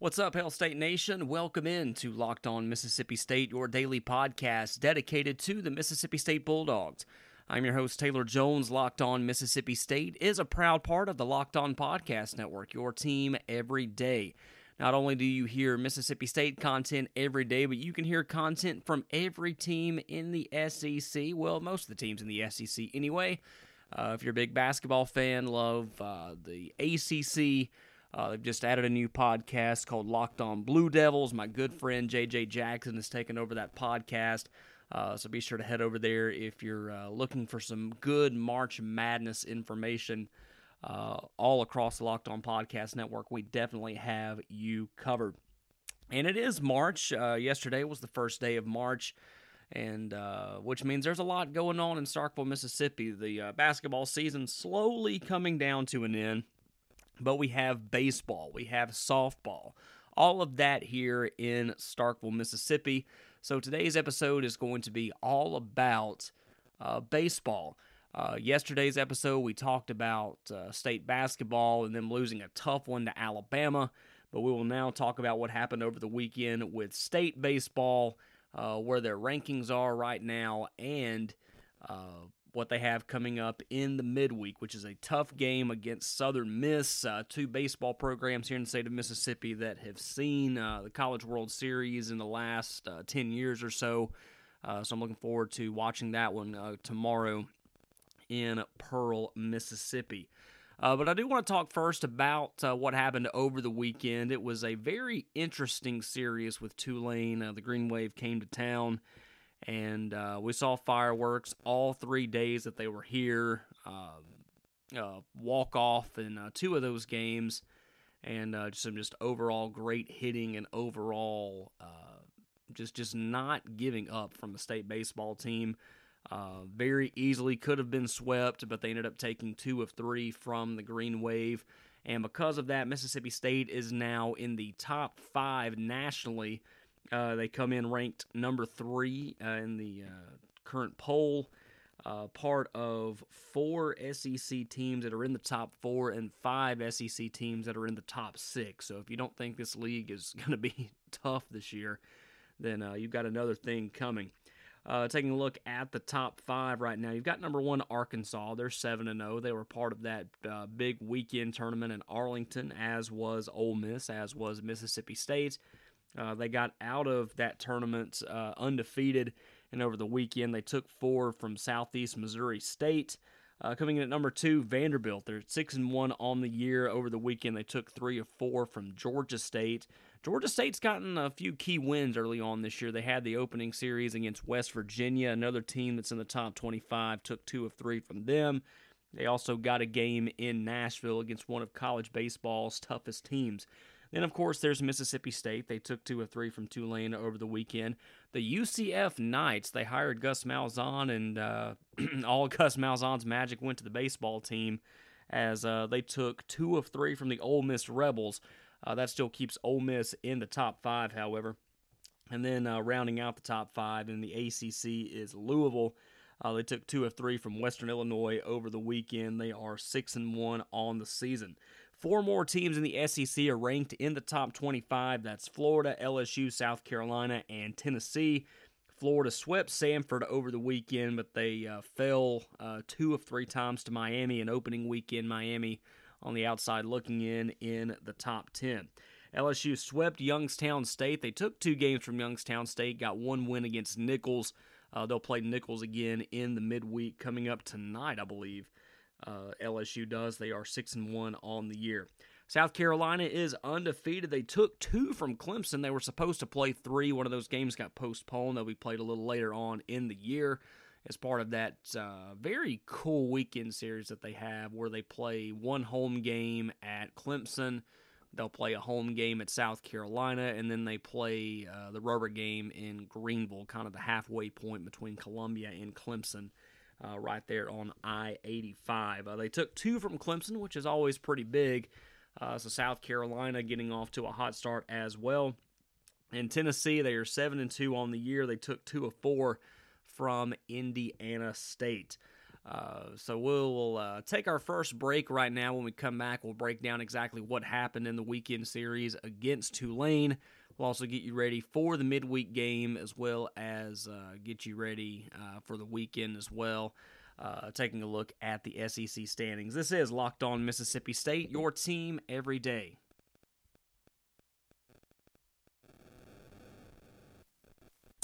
What's up, Hail State Nation? Welcome in to Locked On Mississippi State, your daily podcast dedicated to the Mississippi State Bulldogs. I'm your host, Taylor Jones. Locked On Mississippi State is a proud part of the Locked On Podcast Network, your team every day. Not only do you hear Mississippi State content every day, but you can hear content from every team in the SEC. Well, most of the teams in the SEC anyway. Uh, if you're a big basketball fan, love uh, the ACC. Uh, they've just added a new podcast called Locked On Blue Devils. My good friend JJ Jackson has taken over that podcast. Uh, so be sure to head over there if you're uh, looking for some good March Madness information uh, all across the Locked On Podcast Network. We definitely have you covered. And it is March. Uh, yesterday was the first day of March and uh, which means there's a lot going on in Starkville, Mississippi. The uh, basketball season slowly coming down to an end, but we have baseball, we have softball, all of that here in Starkville, Mississippi. So today's episode is going to be all about uh, baseball. Uh, yesterday's episode, we talked about uh, state basketball and them losing a tough one to Alabama. But we will now talk about what happened over the weekend with state baseball uh, where their rankings are right now, and uh, what they have coming up in the midweek, which is a tough game against Southern Miss, uh, two baseball programs here in the state of Mississippi that have seen uh, the College World Series in the last uh, 10 years or so. Uh, so I'm looking forward to watching that one tomorrow in Pearl, Mississippi. Uh, but I do want to talk first about uh, what happened over the weekend. It was a very interesting series with Tulane. Uh, the Green Wave came to town, and uh, we saw fireworks all three days that they were here. Um, uh, walk off in uh, two of those games, and some just overall great hitting and overall just just not giving up from the state baseball team. Uh, very easily could have been swept, but they ended up taking two of three from the Green Wave. And because of that, Mississippi State is now in the top five nationally. Uh, they come in ranked number three uh, in the uh, current poll. Uh, part of four SEC teams that are in the top four and five SEC teams that are in the top six. So if you don't think this league is going to be tough this year, then uh, you've got another thing coming. Taking a look at the top five right now, you've got number one Arkansas. They're seven and zero. Oh. They were part of that big weekend tournament in Arlington, as was Ole Miss, as was Mississippi State. Uh, they got out of that tournament uh, undefeated, and over the weekend they took four from Southeast Missouri State. Uh, coming in at number two, Vanderbilt. They're six and one on the year. Over the weekend, they took three of four from Georgia State. Georgia State's gotten a few key wins early on this year. They had the opening series against West Virginia, another team that's in the top 25. Took two of three from them. They also got a game in Nashville against one of college baseball's toughest teams. Then, of course, there's Mississippi State. They took two of three from Tulane over the weekend. The UCF Knights, they hired Gus Malzahn, and uh, all Gus Malzahn's magic went to the baseball team as uh, they took two of three from the Ole Miss Rebels. Uh, that still keeps Ole Miss in the top five, however. And then uh, rounding out the top five in the ACC is Louisville. Uh, they took two of three from Western Illinois over the weekend. They are six and one on the season. Four more teams in the SEC are ranked in the top 25. That's Florida, LSU, South Carolina, and Tennessee. Florida swept Samford over the weekend, but they uh, fell uh, two of three times to Miami in opening weekend. Miami on the outside looking in in the top 10. LSU swept Youngstown State. They took two games from Youngstown State, got one win against Nicholls. Uh, they'll play Nicholls again in the midweek coming up tonight, I believe uh, LSU does. They are six and one on the year. South Carolina is undefeated. They took two from Clemson. They were supposed to play three. One of those games got postponed. They'll be played a little later on in the year as part of that uh, very cool weekend series that they have where they play one home game at Clemson. They'll play a home game at South Carolina, and then they play uh, the rubber game in Greenville, kind of the halfway point between Columbia and Clemson uh, right there on I 85. Uh, they took two from Clemson, which is always pretty big. Uh, so South Carolina getting off to a hot start as well. In Tennessee, they are 7 and 2 on the year. They took two of four from Indiana State. Uh, so we'll uh, take our first break right now. When we come back, we'll break down exactly what happened in the weekend series against Tulane. We'll also get you ready for the midweek game as well as uh, get you ready uh, for the weekend as well. Uh, taking a look at the SEC standings. This is Locked On Mississippi State, your team every day.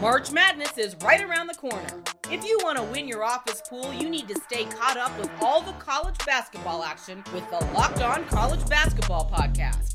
March Madness is right around the corner. If you want to win your office pool, you need to stay caught up with all the college basketball action with the Locked On College Basketball Podcast.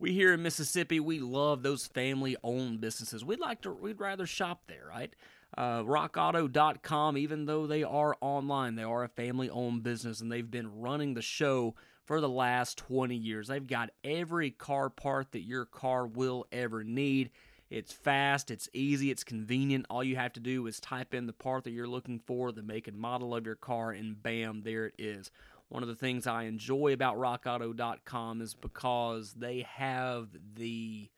We here in Mississippi, we love those family-owned businesses. We'd like to, we'd rather shop there, right? Uh, RockAuto.com, even though they are online, they are a family-owned business, and they've been running the show for the last 20 years. They've got every car part that your car will ever need. It's fast, it's easy, it's convenient. All you have to do is type in the part that you're looking for, the make and model of your car, and bam, there it is. One of the things I enjoy about rockauto.com is because they have the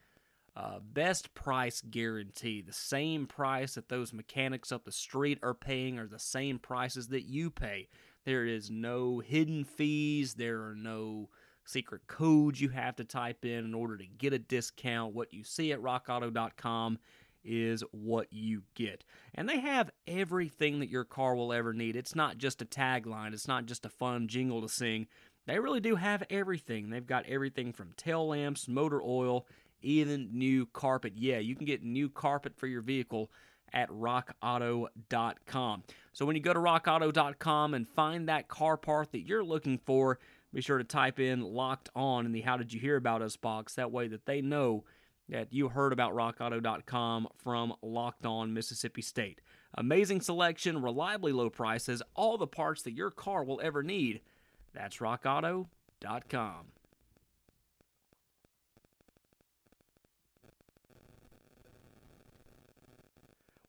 uh, best price guarantee. The same price that those mechanics up the street are paying are the same prices that you pay. There is no hidden fees, there are no secret codes you have to type in in order to get a discount. What you see at rockauto.com is what you get. And they have everything that your car will ever need. It's not just a tagline, it's not just a fun jingle to sing. They really do have everything. They've got everything from tail lamps, motor oil, even new carpet. Yeah, you can get new carpet for your vehicle at rockauto.com. So when you go to rockauto.com and find that car part that you're looking for, be sure to type in locked on in the how did you hear about us box. That way that they know that you heard about rockauto.com from Locked On Mississippi State. Amazing selection, reliably low prices, all the parts that your car will ever need. That's rockauto.com.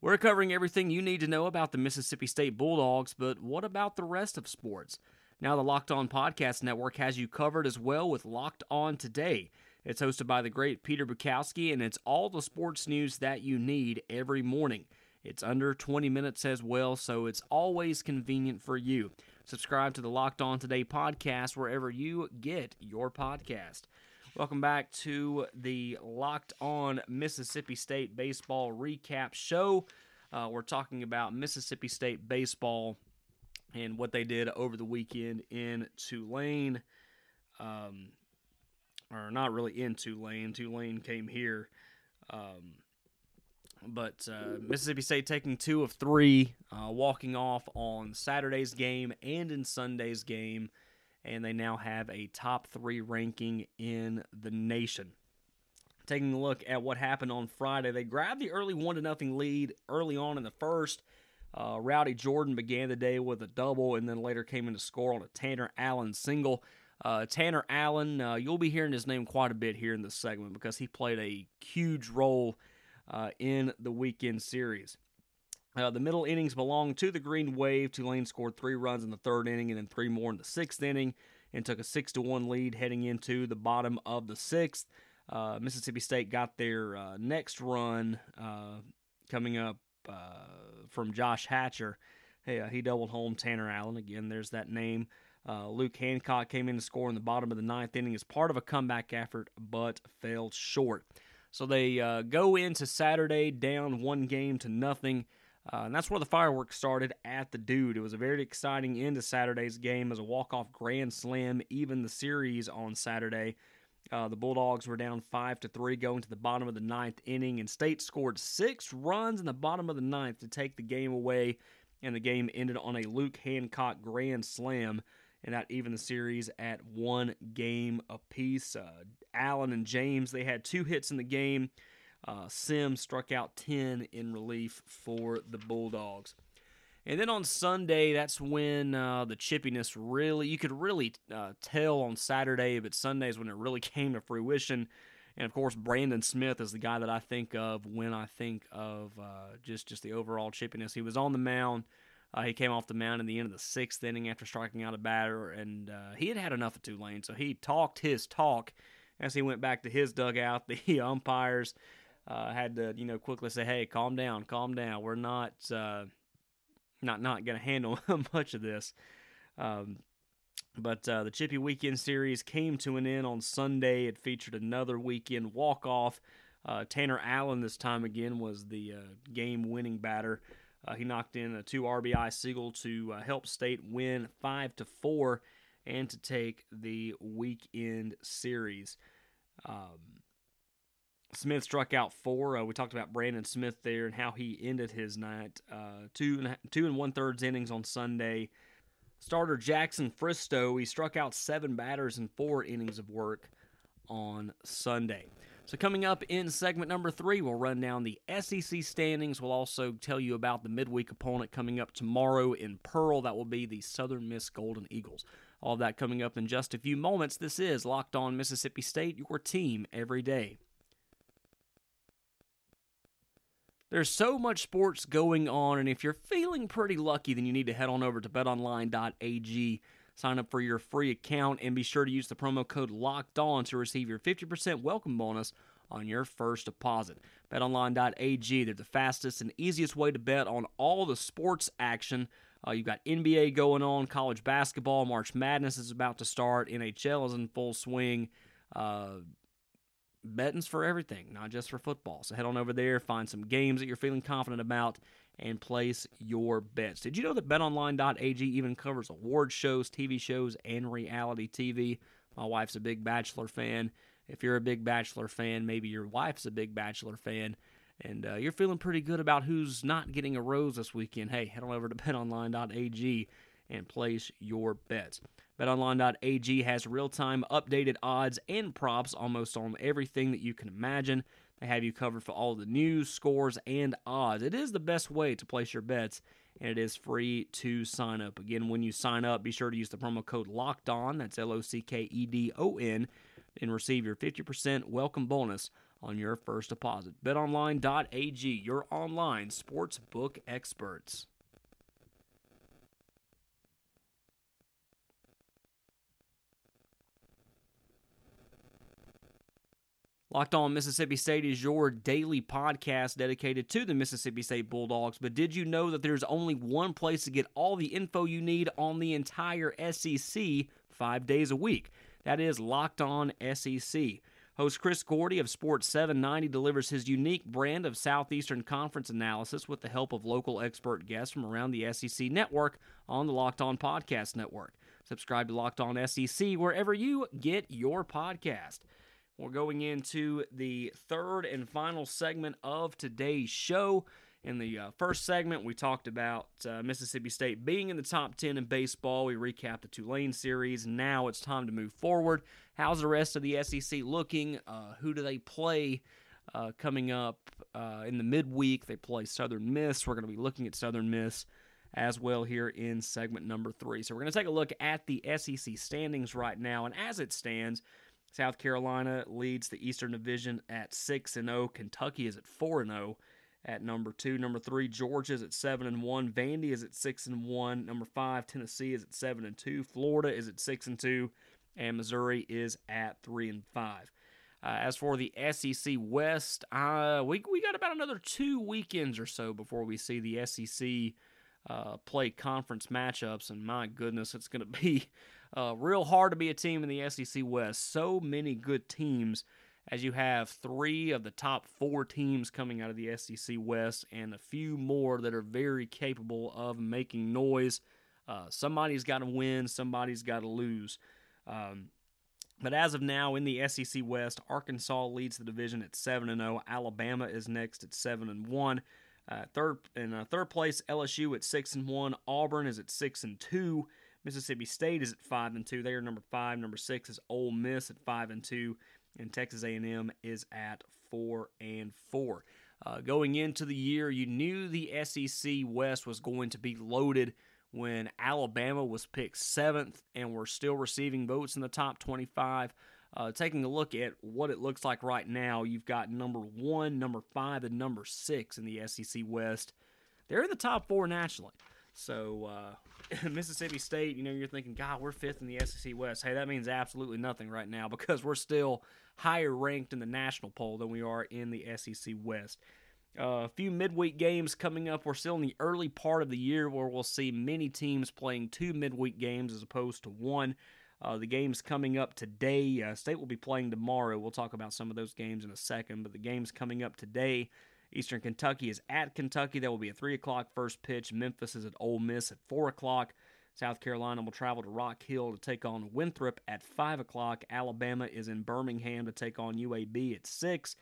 We're covering everything you need to know about the Mississippi State Bulldogs, but what about the rest of sports? Now, the Locked On Podcast Network has you covered as well with Locked On Today. It's hosted by the great Peter Bukowski, and it's all the sports news that you need every morning. It's under 20 minutes as well, so it's always convenient for you. Subscribe to the Locked On Today podcast wherever you get your podcast. Welcome back to the Locked On Mississippi State Baseball Recap Show. Uh, we're talking about Mississippi State baseball and what they did over the weekend in Tulane. Um, or not really in Tulane. Tulane came here. Um, but uh, Mississippi State taking two of three, uh, walking off on Saturday's game and in Sunday's game, and they now have a top three ranking in the nation. Taking a look at what happened on Friday, they grabbed the early one to nothing lead early on in the first. Uh, Rowdy Jordan began the day with a double, and then later came in to score on a Tanner Allen single. Uh, Tanner Allen, uh, you'll be hearing his name quite a bit here in this segment because he played a huge role uh, in the weekend series. Uh, the middle innings belonged to the Green Wave. Tulane scored three runs in the third inning and then three more in the sixth inning and took a six to one lead heading into the bottom of the sixth. Uh, Mississippi State got their uh, next run coming up from Josh Hatcher. Hey, he doubled home Tanner Allen again. There's that name. Uh, Luke Hancock came in to score in the bottom of the ninth inning as part of a comeback effort, but fell short. So they uh, go into Saturday down one game to nothing. Uh, and that's where the fireworks started at the Dude. It was a very exciting end to Saturday's game as a walk-off grand slam, even the series on Saturday. Uh, the Bulldogs were down five to three going to the bottom of the ninth inning, and State scored six runs in the bottom of the ninth to take the game away, and the game ended on a Luke Hancock grand slam and that even the series at one game apiece. Uh, Allen and James, they had two hits in the game. Uh, Sims struck out 10 in relief for the Bulldogs. And then on Sunday, that's when uh, the chippiness really, you could really uh, tell on Saturday, but Sundays when it really came to fruition. And of course, Brandon Smith is the guy that I think of when I think of uh, just just the overall chippiness. He was on the mound. Uh, he came off the mound in the end of the sixth inning after striking out a batter, and uh, he had had enough of Tulane, so he talked his talk as he went back to his dugout. The umpires uh, had to, you know, quickly say, "Hey, calm down, calm down. We're not." Uh, not not going to handle much of this. Um, but uh, the Chippy Weekend Series came to an end on Sunday. It featured another weekend walk off. Uh, Tanner Allen this time again was the game winning batter. Uh, he knocked in a two RBI single to uh, help State win five to four and to take the weekend series. Um, Smith struck out four. Uh, we talked about Brandon Smith there and how he ended his night. Uh, two and two and one thirds innings on Sunday. Starter Jackson Fristoe he struck out seven batters in four innings of work on Sunday. So coming up in segment number three, we'll run down the SEC standings. We'll also tell you about the midweek opponent coming up tomorrow in Pearl. That will be the Southern Miss Golden Eagles. All that coming up in just a few moments. This is Locked On Mississippi State, your team every day. There's so much sports going on, and if you're feeling pretty lucky, then you need to head on over to betonline.ag. Sign up for your free account and be sure to use the promo code LOCKED ON to receive your 50% welcome bonus on your first deposit. BetOnline.ag, they're the fastest and easiest way to bet on all the sports action. Uh, you've got NBA going on, college basketball, March Madness is about to start, NHL is in full swing. Uh, betting's for everything, not just for football. So head on over there, find some games that you're feeling confident about, and place your bets. Did you know that betonline.ag even covers award shows, TV shows, and reality TV? My wife's a big Bachelor fan. If you're a big Bachelor fan, maybe your wife's a big Bachelor fan, and uh, you're feeling pretty good about who's not getting a rose this weekend, hey, head on over to betonline.ag and place your bets. BetOnline.ag has real time updated odds and props almost on everything that you can imagine. They have you covered for all the news, scores, and odds. It is the best way to place your bets, and it is free to sign up. Again, when you sign up, be sure to use the promo code LOCKED ON, that's L O C K E D O N, and receive your 50% welcome bonus on your first deposit. BetOnline.ag, your online sportsbook experts. Locked On Mississippi State is your daily podcast dedicated to the Mississippi State Bulldogs. But did you know that there's only one place to get all the info you need on the entire SEC five days a week? That is Locked On SEC. Host Chris Gordy of Sports 790 delivers his unique brand of Southeastern Conference analysis with the help of local expert guests from around the SEC network on the Locked On Podcast Network. Subscribe to Locked On SEC wherever you get your podcast. We're going into the third and final segment of today's show. In the uh, first segment, we talked about uh, Mississippi State being in the top 10 in baseball. We recapped the Tulane series. Now it's time to move forward. How's the rest of the SEC looking? Uh, who do they play uh, coming up uh, in the midweek? They play Southern Miss. We're going to be looking at Southern Miss as well here in segment number three. So we're going to take a look at the SEC standings right now. And as it stands, South Carolina leads the Eastern Division at 6 and 0. Kentucky is at 4 and 0 at number 2. Number 3 Georgia is at 7 and 1. Vandy is at 6 and 1. Number 5 Tennessee is at 7 and 2. Florida is at 6 and 2 and Missouri is at 3 and 5. Uh, as for the SEC West, uh, we, we got about another two weekends or so before we see the SEC uh, play conference matchups, and my goodness, it's going to be uh, real hard to be a team in the SEC West. So many good teams, as you have three of the top four teams coming out of the SEC West, and a few more that are very capable of making noise. Uh, somebody's got to win, somebody's got to lose. Um, but as of now, in the SEC West, Arkansas leads the division at seven and zero. Alabama is next at seven and one. Uh, third in uh, third place, LSU at six and one. Auburn is at six and two. Mississippi State is at five and two. They are number five. Number six is Ole Miss at five and two. and Texas A&M is at four and four. Uh, going into the year, you knew the SEC West was going to be loaded when Alabama was picked seventh and we're still receiving votes in the top 25. Uh, taking a look at what it looks like right now, you've got number one, number five, and number six in the SEC West. They're in the top four nationally. So uh, Mississippi State, you know, you're thinking, God, we're fifth in the SEC West. Hey, that means absolutely nothing right now because we're still higher ranked in the national poll than we are in the SEC West. Uh, a few midweek games coming up. We're still in the early part of the year where we'll see many teams playing two midweek games as opposed to one. Uh, the games coming up today, uh, State will be playing tomorrow. We'll talk about some of those games in a second, but the games coming up today, Eastern Kentucky is at Kentucky. That will be a 3 o'clock first pitch. Memphis is at Ole Miss at 4 o'clock. South Carolina will travel to Rock Hill to take on Winthrop at 5 o'clock. Alabama is in Birmingham to take on UAB at 6.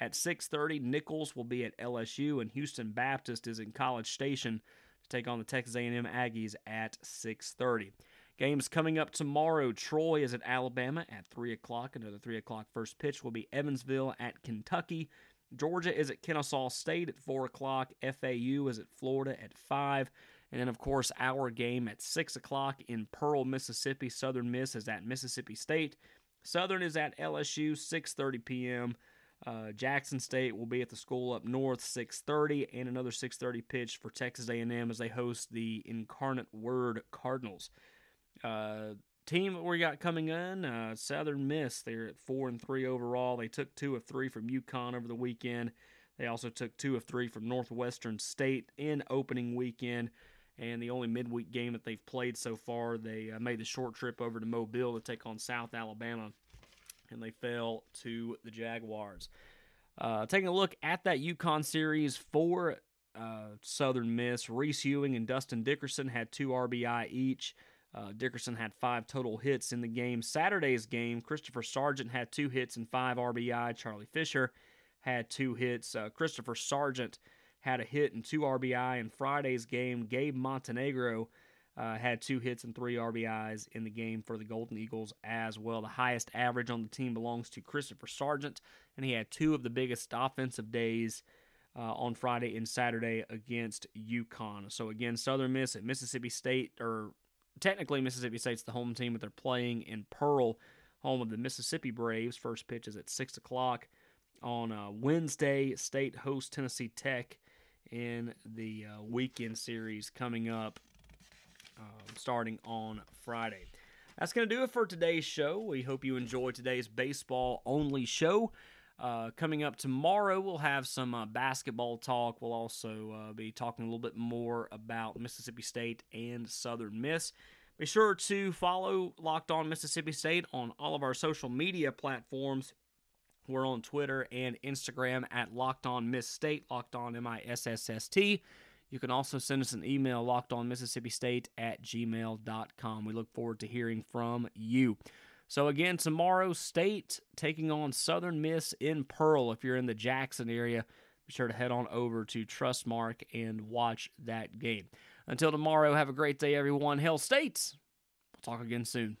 At 6:30, Nicholls will be at LSU, and Houston Baptist is in College Station to take on the Texas A&M Aggies at 6:30. Games coming up tomorrow. Troy is at Alabama at 3 o'clock. Another 3 o'clock first pitch will be Evansville at Kentucky. Georgia is at Kennesaw State at 4 o'clock. FAU is at Florida at 5. And then, of course, our game at 6 o'clock in Pearl, Mississippi. Southern Miss is at Mississippi State. Southern is at LSU, 6.30 p.m. Uh, Jackson State will be at the school up north, 6:30, and another 6:30 pitch for Texas A&M as they host the Incarnate Word Cardinals. Uh, team that we got coming in, uh, Southern Miss. They're at four and three overall. They took two of three from UConn over the weekend. They also took two of three from Northwestern State in opening weekend. And the only midweek game that they've played so far, they uh, made the short trip over to Mobile to take on South Alabama, and they fell to the Jaguars. Uh, taking a look at that UConn series for uh, Southern Miss, Reese Ewing and Dustin Dickerson had two RBI each. Uh, Dickerson had five total hits in the game. Saturday's game, Christopher Sargent had two hits and five RBI. Charlie Fisher had two hits. Uh, Christopher Sargent had a hit and two RBI in Friday's game. Gabe Montenegro uh, had two hits and three RBIs in the game for the Golden Eagles as well. The highest average on the team belongs to Christopher Sargent, and he had two of the biggest offensive days. Uh, on Friday and Saturday against UConn. So again, Southern Miss at Mississippi State, or technically Mississippi State's the home team, but they're playing in Pearl, home of the Mississippi Braves. First pitch is at six o'clock on uh, Wednesday. State hosts Tennessee Tech in the uh, weekend series coming up, um, starting on Friday. That's going to do it for today's show. We hope you enjoyed today's baseball only show. Uh, coming up tomorrow, we'll have some uh, basketball talk. We'll also uh, be talking a little bit more about Mississippi State and Southern Miss. Be sure to follow Locked On Mississippi State on all of our social media platforms. We're on Twitter and Instagram at Locked On Miss State, Locked On M I S S S T. You can also send us an email, locked on Mississippi State at gmail.com. We look forward to hearing from you. So again, tomorrow, State taking on Southern Miss in Pearl. If you're in the Jackson area, be sure to head on over to Trustmark and watch that game. Until tomorrow, have a great day, everyone. Hail States! We'll talk again soon.